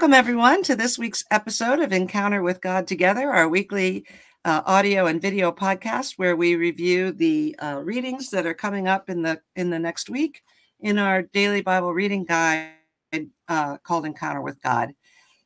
Welcome, everyone, to this week's episode of Encounter with God Together, our weekly uh, audio and video podcast, where we review the uh, readings that are coming up in the in the next week in our daily Bible reading guide uh, called Encounter with God.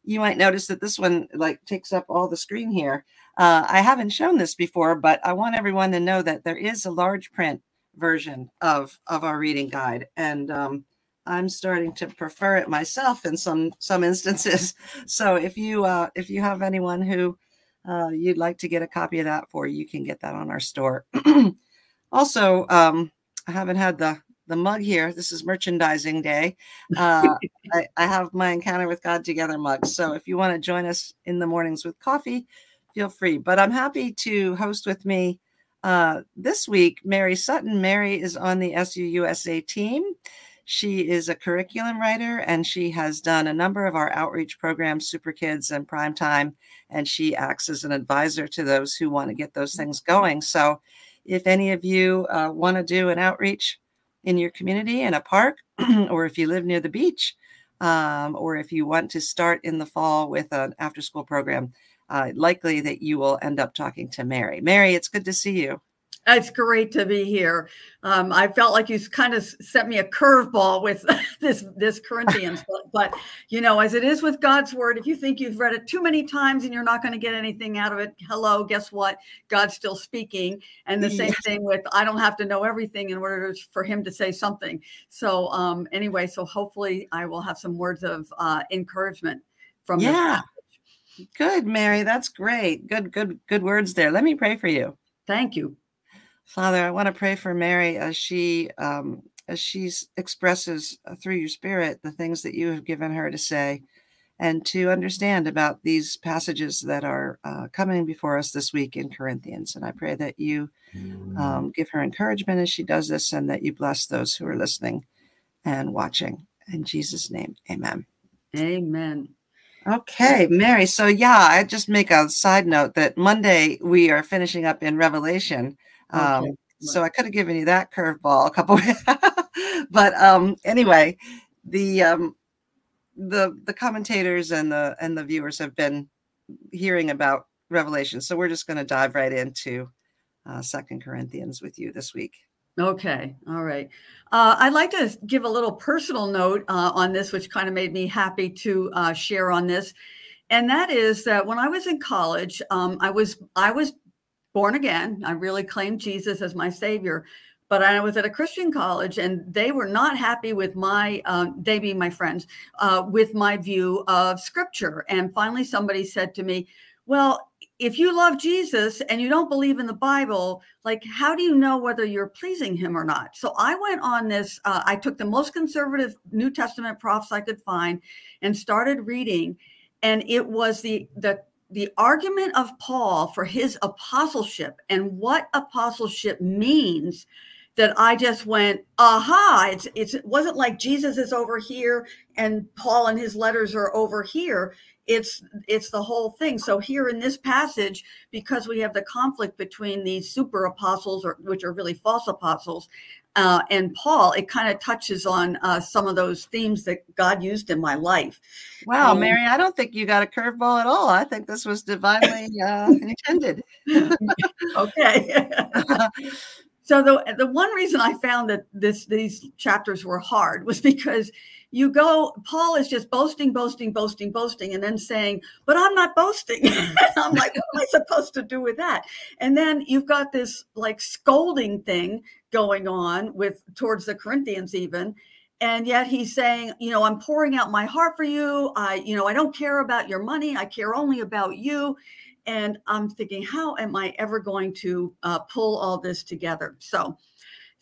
You might notice that this one like takes up all the screen here. Uh, I haven't shown this before, but I want everyone to know that there is a large print version of of our reading guide, and um, I'm starting to prefer it myself in some some instances. So if you uh, if you have anyone who uh, you'd like to get a copy of that for, you can get that on our store. also, um, I haven't had the the mug here. This is merchandising day. Uh, I, I have my encounter with God together mug. So if you want to join us in the mornings with coffee, feel free. But I'm happy to host with me uh, this week Mary Sutton. Mary is on the SUUSA team. She is a curriculum writer and she has done a number of our outreach programs, SuperKids and Prime Time, and she acts as an advisor to those who want to get those things going. So, if any of you uh, want to do an outreach in your community in a park, or if you live near the beach, um, or if you want to start in the fall with an after school program, uh, likely that you will end up talking to Mary. Mary, it's good to see you. It's great to be here. Um, I felt like you kind of sent me a curveball with this this Corinthians, but, but, you know, as it is with God's word, if you think you've read it too many times and you're not going to get anything out of it, hello, guess what? God's still speaking. And the same thing with I don't have to know everything in order for Him to say something. So um, anyway, so hopefully I will have some words of uh, encouragement from yeah. Good, Mary. That's great. Good, good, good words there. Let me pray for you. Thank you. Father, I want to pray for Mary as she um, as she expresses uh, through your Spirit the things that you have given her to say, and to understand about these passages that are uh, coming before us this week in Corinthians. And I pray that you um, give her encouragement as she does this, and that you bless those who are listening and watching. In Jesus' name, Amen. Amen. Okay, Mary. So yeah, I just make a side note that Monday we are finishing up in Revelation um, okay. So I could have given you that curveball a couple, but um, anyway, the um, the the commentators and the and the viewers have been hearing about Revelation, so we're just going to dive right into uh, Second Corinthians with you this week. Okay, all right. Uh, I'd like to give a little personal note uh, on this, which kind of made me happy to uh, share on this, and that is that when I was in college, um, I was I was born again. I really claimed Jesus as my savior. But I was at a Christian college and they were not happy with my, um, they being my friends, uh, with my view of scripture. And finally, somebody said to me, Well, if you love Jesus and you don't believe in the Bible, like how do you know whether you're pleasing him or not? So I went on this, uh, I took the most conservative New Testament profs I could find and started reading. And it was the the the argument of Paul for his apostleship and what apostleship means that I just went, aha, it's, it's, it wasn't like Jesus is over here and Paul and his letters are over here. It's, it's the whole thing. So here in this passage, because we have the conflict between these super apostles, or which are really false apostles, uh, and Paul, it kind of touches on uh, some of those themes that God used in my life. Wow, um, Mary, I don't think you got a curveball at all. I think this was divinely uh, intended. okay. so the the one reason I found that this these chapters were hard was because you go paul is just boasting boasting boasting boasting and then saying but i'm not boasting. I'm like what am i supposed to do with that? And then you've got this like scolding thing going on with towards the corinthians even and yet he's saying you know i'm pouring out my heart for you. I you know i don't care about your money. I care only about you. And i'm thinking how am i ever going to uh, pull all this together? So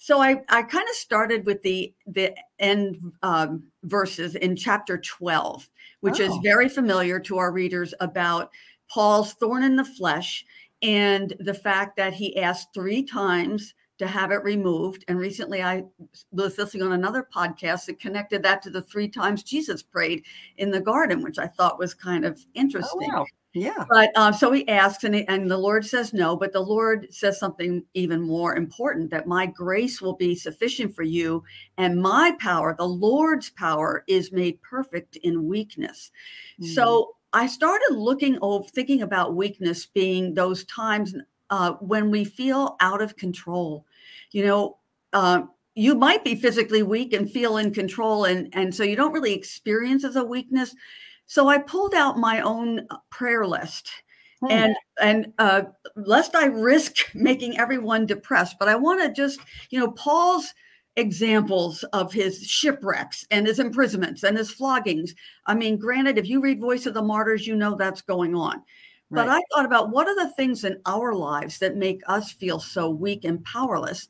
so I, I kind of started with the the end um, verses in chapter 12, which oh. is very familiar to our readers about Paul's thorn in the flesh and the fact that he asked three times to have it removed. And recently I was listening on another podcast that connected that to the three times Jesus prayed in the garden, which I thought was kind of interesting. Oh, wow. Yeah. But um, so he asks, and, he, and the Lord says no, but the Lord says something even more important that my grace will be sufficient for you, and my power, the Lord's power, is made perfect in weakness. Mm-hmm. So I started looking over, thinking about weakness being those times uh, when we feel out of control. You know, uh, you might be physically weak and feel in control, and and so you don't really experience as a weakness so I pulled out my own uh, prayer list. Hmm. And and uh, lest I risk making everyone depressed, but I want to just, you know, Paul's examples of his shipwrecks and his imprisonments and his floggings. I mean, granted, if you read Voice of the Martyrs, you know that's going on. Right. But I thought about what are the things in our lives that make us feel so weak and powerless.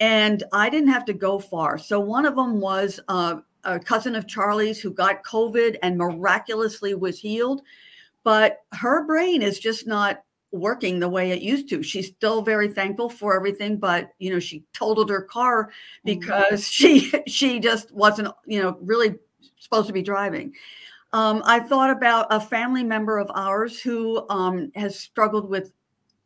And I didn't have to go far. So one of them was uh, a cousin of Charlie's who got COVID and miraculously was healed. But her brain is just not working the way it used to. She's still very thankful for everything, but you know, she totaled her car because she she just wasn't, you know, really supposed to be driving. Um, I thought about a family member of ours who um, has struggled with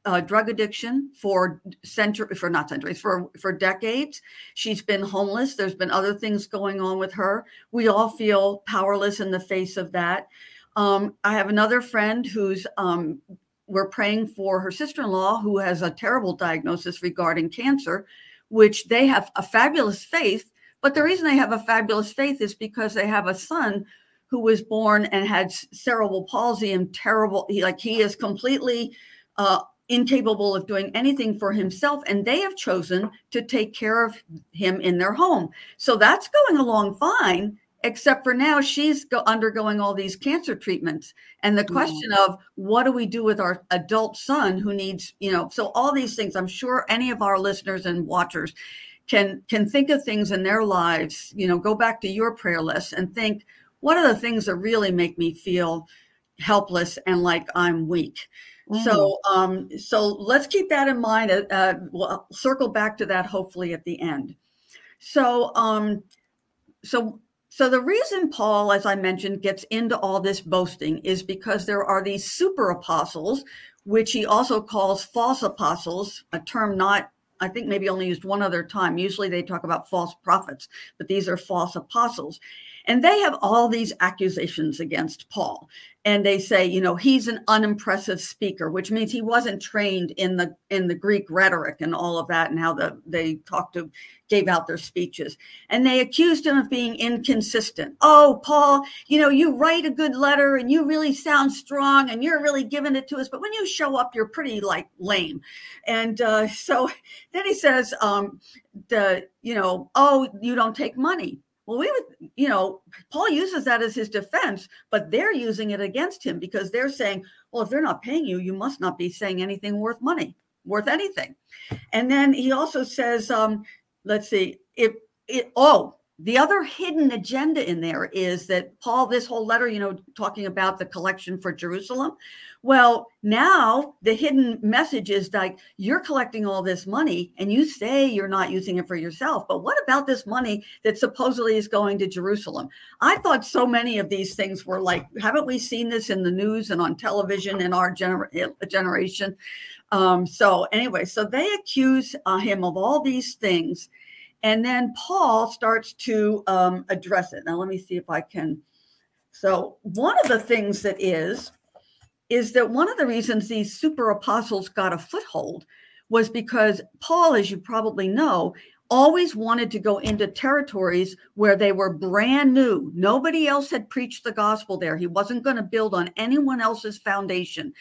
uh, drug addiction for century for not centuries for for decades. She's been homeless. There's been other things going on with her. We all feel powerless in the face of that. Um, I have another friend who's um, we're praying for her sister-in-law who has a terrible diagnosis regarding cancer, which they have a fabulous faith. But the reason they have a fabulous faith is because they have a son who was born and had cerebral palsy and terrible. He, like he is completely uh, incapable of doing anything for himself and they have chosen to take care of him in their home. So that's going along fine except for now she's go- undergoing all these cancer treatments. And the mm-hmm. question of what do we do with our adult son who needs you know so all these things i'm sure any of our listeners and watchers can can think of things in their lives you know go back to your prayer list and think what are the things that really make me feel helpless and like i'm weak Mm. So, um, so let's keep that in mind. Uh, uh, we'll circle back to that hopefully at the end. So, um, so, so the reason Paul, as I mentioned, gets into all this boasting is because there are these super apostles, which he also calls false apostles, a term not I think maybe only used one other time. Usually they talk about false prophets, but these are false apostles. And they have all these accusations against Paul and they say you know he's an unimpressive speaker which means he wasn't trained in the in the greek rhetoric and all of that and how the they talked to gave out their speeches and they accused him of being inconsistent oh paul you know you write a good letter and you really sound strong and you're really giving it to us but when you show up you're pretty like lame and uh, so then he says um the you know oh you don't take money well, we would, you know, Paul uses that as his defense, but they're using it against him because they're saying, well, if they're not paying you, you must not be saying anything worth money, worth anything. And then he also says, um, let's see, if it, oh, the other hidden agenda in there is that Paul, this whole letter, you know, talking about the collection for Jerusalem. Well, now the hidden message is like you're collecting all this money and you say you're not using it for yourself. But what about this money that supposedly is going to Jerusalem? I thought so many of these things were like, haven't we seen this in the news and on television in our gener- generation? Um, so, anyway, so they accuse uh, him of all these things and then Paul starts to um, address it. Now, let me see if I can. So, one of the things that is, is that one of the reasons these super apostles got a foothold was because Paul, as you probably know, always wanted to go into territories where they were brand new. Nobody else had preached the gospel there. He wasn't going to build on anyone else's foundation.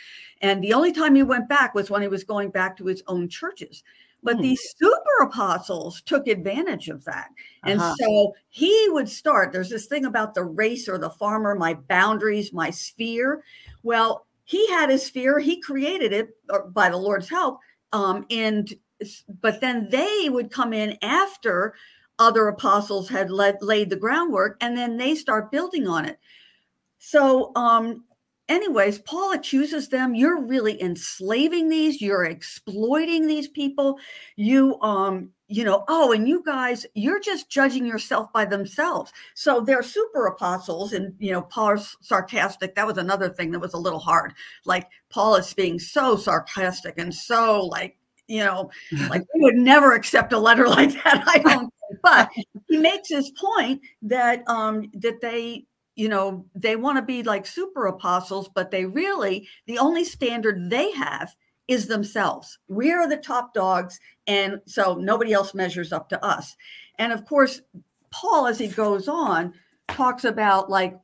And the only time he went back was when he was going back to his own churches. But mm. these super apostles took advantage of that. And uh-huh. so he would start. There's this thing about the race or the farmer, my boundaries, my sphere. Well, he had his sphere, he created it uh, by the Lord's help. Um, and but then they would come in after other apostles had led, laid the groundwork, and then they start building on it. So um, anyways, Paul accuses them. You're really enslaving these. You're exploiting these people. You, um, you know, oh, and you guys, you're just judging yourself by themselves. So they're super apostles, and you know, Paul's sarcastic. That was another thing that was a little hard. Like Paul is being so sarcastic and so like, you know, like we would never accept a letter like that. I don't. but he makes his point that um that they you know, they want to be like super apostles, but they really, the only standard they have is themselves. We are the top dogs. And so nobody else measures up to us. And of course, Paul, as he goes on, talks about like,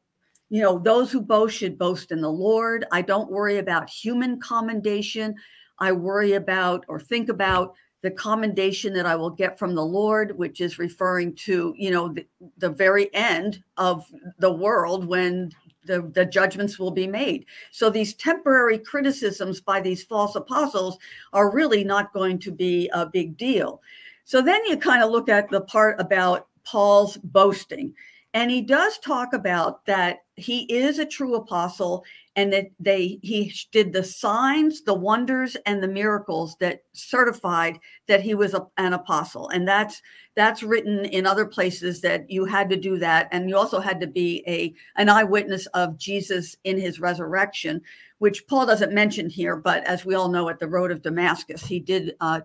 you know, those who boast should boast in the Lord. I don't worry about human commendation. I worry about or think about the commendation that I will get from the Lord, which is referring to, you know, the, the very end of the world when the, the judgments will be made. So these temporary criticisms by these false apostles are really not going to be a big deal. So then you kind of look at the part about Paul's boasting. And he does talk about that he is a true apostle and that they he did the signs the wonders and the miracles that certified that he was a, an apostle. And that's that's written in other places that you had to do that. And you also had to be a an eyewitness of jesus in his resurrection which paul doesn't mention here but as we all know at the road of damascus he did uh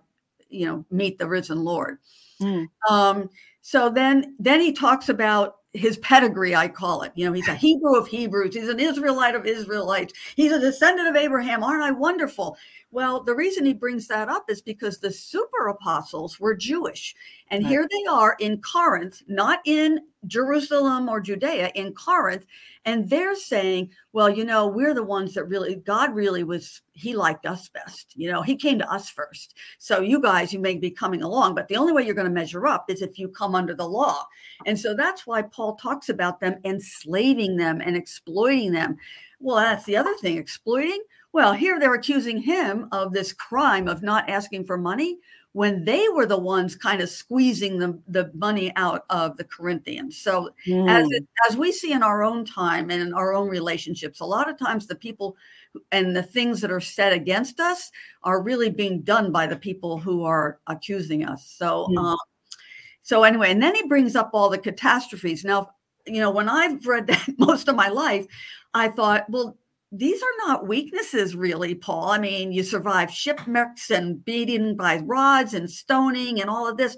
you know meet the risen lord. Mm. um so then then he talks about his pedigree, I call it. You know, he's a Hebrew of Hebrews. He's an Israelite of Israelites. He's a descendant of Abraham. Aren't I wonderful? Well, the reason he brings that up is because the super apostles were Jewish. And right. here they are in Corinth, not in Jerusalem or Judea, in Corinth. And they're saying, well, you know, we're the ones that really, God really was, he liked us best. You know, he came to us first. So you guys, you may be coming along, but the only way you're going to measure up is if you come under the law. And so that's why Paul talks about them enslaving them and exploiting them. Well, that's the other thing exploiting well, here they're accusing him of this crime of not asking for money when they were the ones kind of squeezing the, the money out of the Corinthians. So, mm. as, it, as we see in our own time and in our own relationships, a lot of times the people and the things that are said against us are really being done by the people who are accusing us. So, mm. um, so anyway, and then he brings up all the catastrophes. Now, you know, when I've read that most of my life, I thought, well, these are not weaknesses, really, Paul. I mean, you survive shipwrecks and beating by rods and stoning and all of this.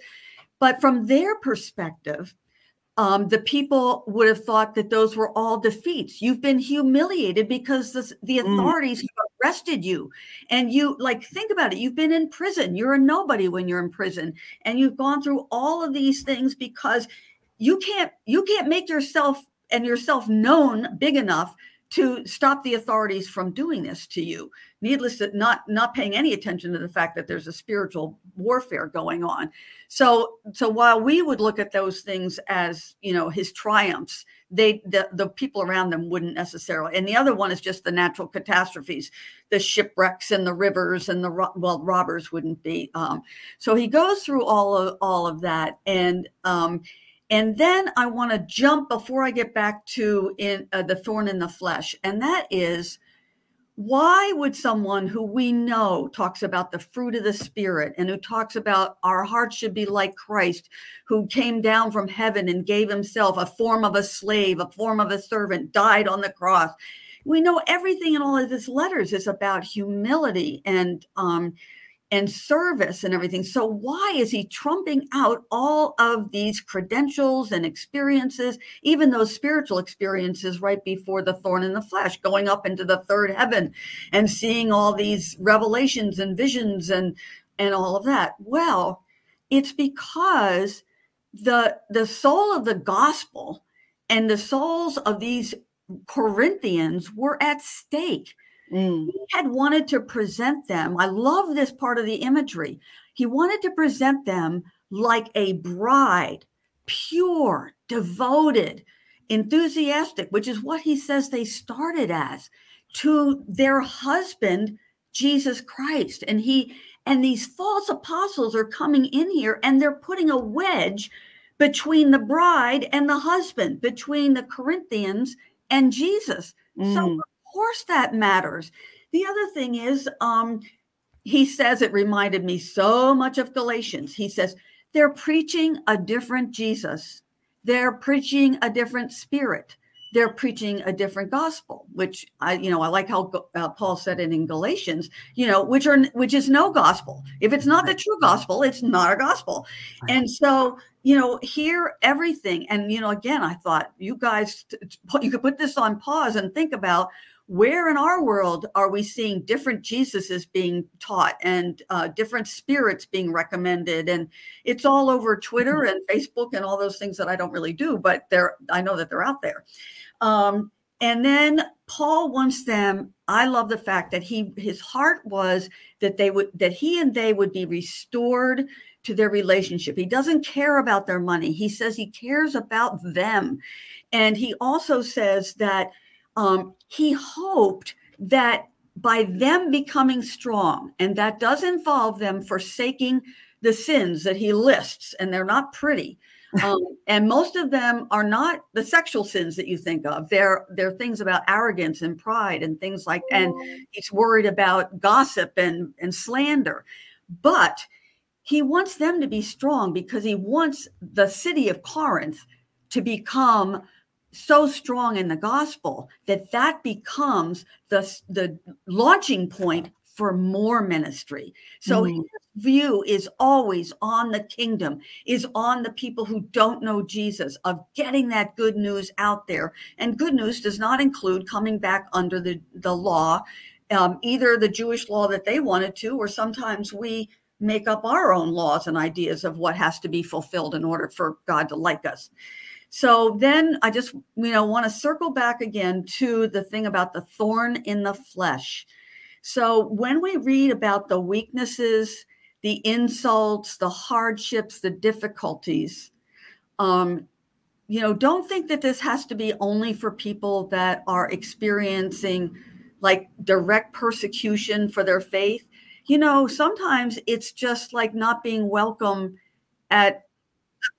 But from their perspective, um, the people would have thought that those were all defeats. You've been humiliated because the, the mm. authorities mm. have arrested you. And you, like, think about it. You've been in prison. You're a nobody when you're in prison. And you've gone through all of these things because you can't you can't make yourself and yourself known big enough to stop the authorities from doing this to you. Needless to not not paying any attention to the fact that there's a spiritual warfare going on. So so while we would look at those things as you know his triumphs they the, the people around them wouldn't necessarily and the other one is just the natural catastrophes the shipwrecks and the rivers and the well robbers wouldn't be um, so he goes through all of all of that and um, and then I want to jump before I get back to in uh, the thorn in the flesh, and that is why would someone who we know talks about the fruit of the spirit and who talks about our hearts should be like Christ, who came down from heaven and gave himself a form of a slave, a form of a servant, died on the cross. We know everything in all of his letters is about humility and um, and service and everything. So, why is he trumping out all of these credentials and experiences, even those spiritual experiences right before the thorn in the flesh, going up into the third heaven and seeing all these revelations and visions and, and all of that? Well, it's because the, the soul of the gospel and the souls of these Corinthians were at stake Mm. He had wanted to present them. I love this part of the imagery. He wanted to present them like a bride, pure, devoted, enthusiastic, which is what he says they started as, to their husband, Jesus Christ. And he and these false apostles are coming in here and they're putting a wedge between the bride and the husband, between the Corinthians and Jesus. Mm. So course that matters. The other thing is, um, he says it reminded me so much of Galatians. He says they're preaching a different Jesus. They're preaching a different spirit they're preaching a different gospel which i you know i like how uh, paul said it in galatians you know which are which is no gospel if it's not the true gospel it's not a gospel and so you know hear everything and you know again i thought you guys you could put this on pause and think about where in our world are we seeing different jesuses being taught and uh, different spirits being recommended and it's all over twitter mm-hmm. and facebook and all those things that i don't really do but they're i know that they're out there um, and then Paul wants them. I love the fact that he his heart was that they would that he and they would be restored to their relationship. He doesn't care about their money. He says he cares about them, and he also says that um, he hoped that by them becoming strong, and that does involve them forsaking the sins that he lists, and they're not pretty um, and most of them are not the sexual sins that you think of. They're they're things about arrogance and pride and things like. And he's worried about gossip and and slander, but he wants them to be strong because he wants the city of Corinth to become so strong in the gospel that that becomes the the launching point for more ministry. So mm. his view is always on the kingdom, is on the people who don't know Jesus, of getting that good news out there. And good news does not include coming back under the, the law, um, either the Jewish law that they wanted to, or sometimes we make up our own laws and ideas of what has to be fulfilled in order for God to like us. So then I just, you know, want to circle back again to the thing about the thorn in the flesh. So when we read about the weaknesses, the insults, the hardships, the difficulties, um, you know, don't think that this has to be only for people that are experiencing like direct persecution for their faith. You know, sometimes it's just like not being welcome at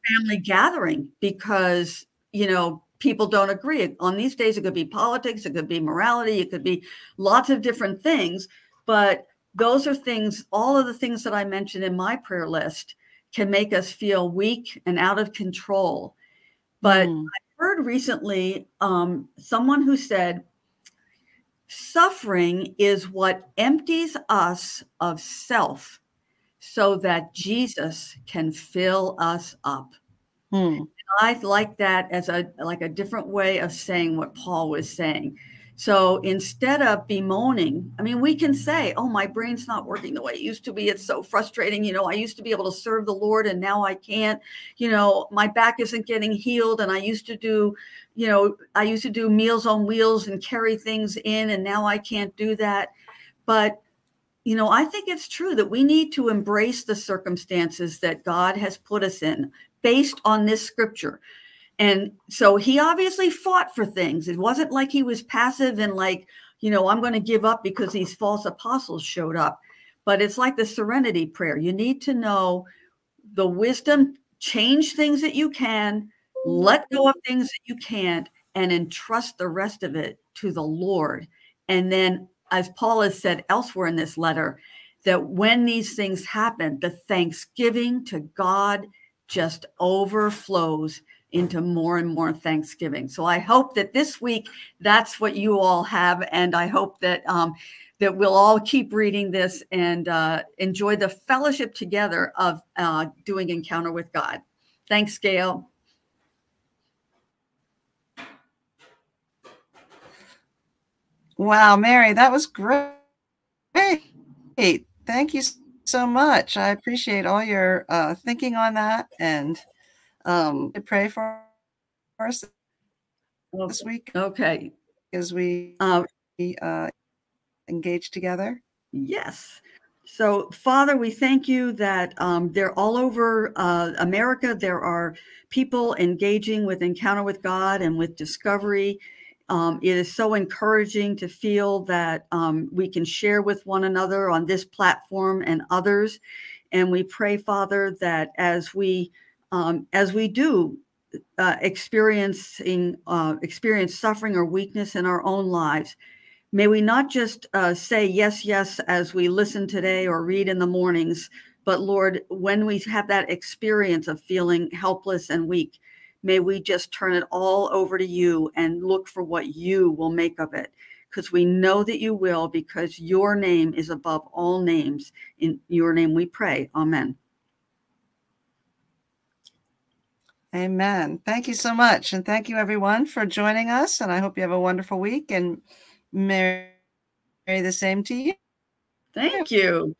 family gathering because, you know, people don't agree. On these days, it could be politics, it could be morality, it could be lots of different things. But those are things, all of the things that I mentioned in my prayer list can make us feel weak and out of control. But mm. I heard recently um, someone who said, suffering is what empties us of self so that Jesus can fill us up. Hmm. I like that as a like a different way of saying what Paul was saying. So instead of bemoaning, I mean, we can say, "Oh, my brain's not working the way it used to be. It's so frustrating. You know, I used to be able to serve the Lord, and now I can't. You know, my back isn't getting healed, and I used to do, you know, I used to do meals on wheels and carry things in, and now I can't do that." But you know, I think it's true that we need to embrace the circumstances that God has put us in based on this scripture. And so he obviously fought for things. It wasn't like he was passive and like, you know, I'm going to give up because these false apostles showed up. But it's like the serenity prayer. You need to know the wisdom, change things that you can, let go of things that you can't, and entrust the rest of it to the Lord. And then, as Paul has said elsewhere in this letter, that when these things happen, the thanksgiving to God just overflows into more and more Thanksgiving. So I hope that this week that's what you all have, and I hope that um, that we'll all keep reading this and uh, enjoy the fellowship together of uh, doing encounter with God. Thanks, Gail. Wow, Mary, that was great. Hey, thank you so much. I appreciate all your uh, thinking on that and um, to pray for us this week. Okay. As we uh, uh, engage together. Yes. So, Father, we thank you that um, they're all over uh, America. There are people engaging with Encounter with God and with Discovery um, it is so encouraging to feel that um, we can share with one another on this platform and others. And we pray, Father, that as we um, as we do uh, experiencing uh, experience suffering or weakness in our own lives, May we not just uh, say yes, yes as we listen today or read in the mornings, but Lord, when we have that experience of feeling helpless and weak, may we just turn it all over to you and look for what you will make of it. Because we know that you will, because your name is above all names. In your name we pray. Amen. Amen. Thank you so much. And thank you, everyone, for joining us. And I hope you have a wonderful week and Mary, the same to you. Thank you.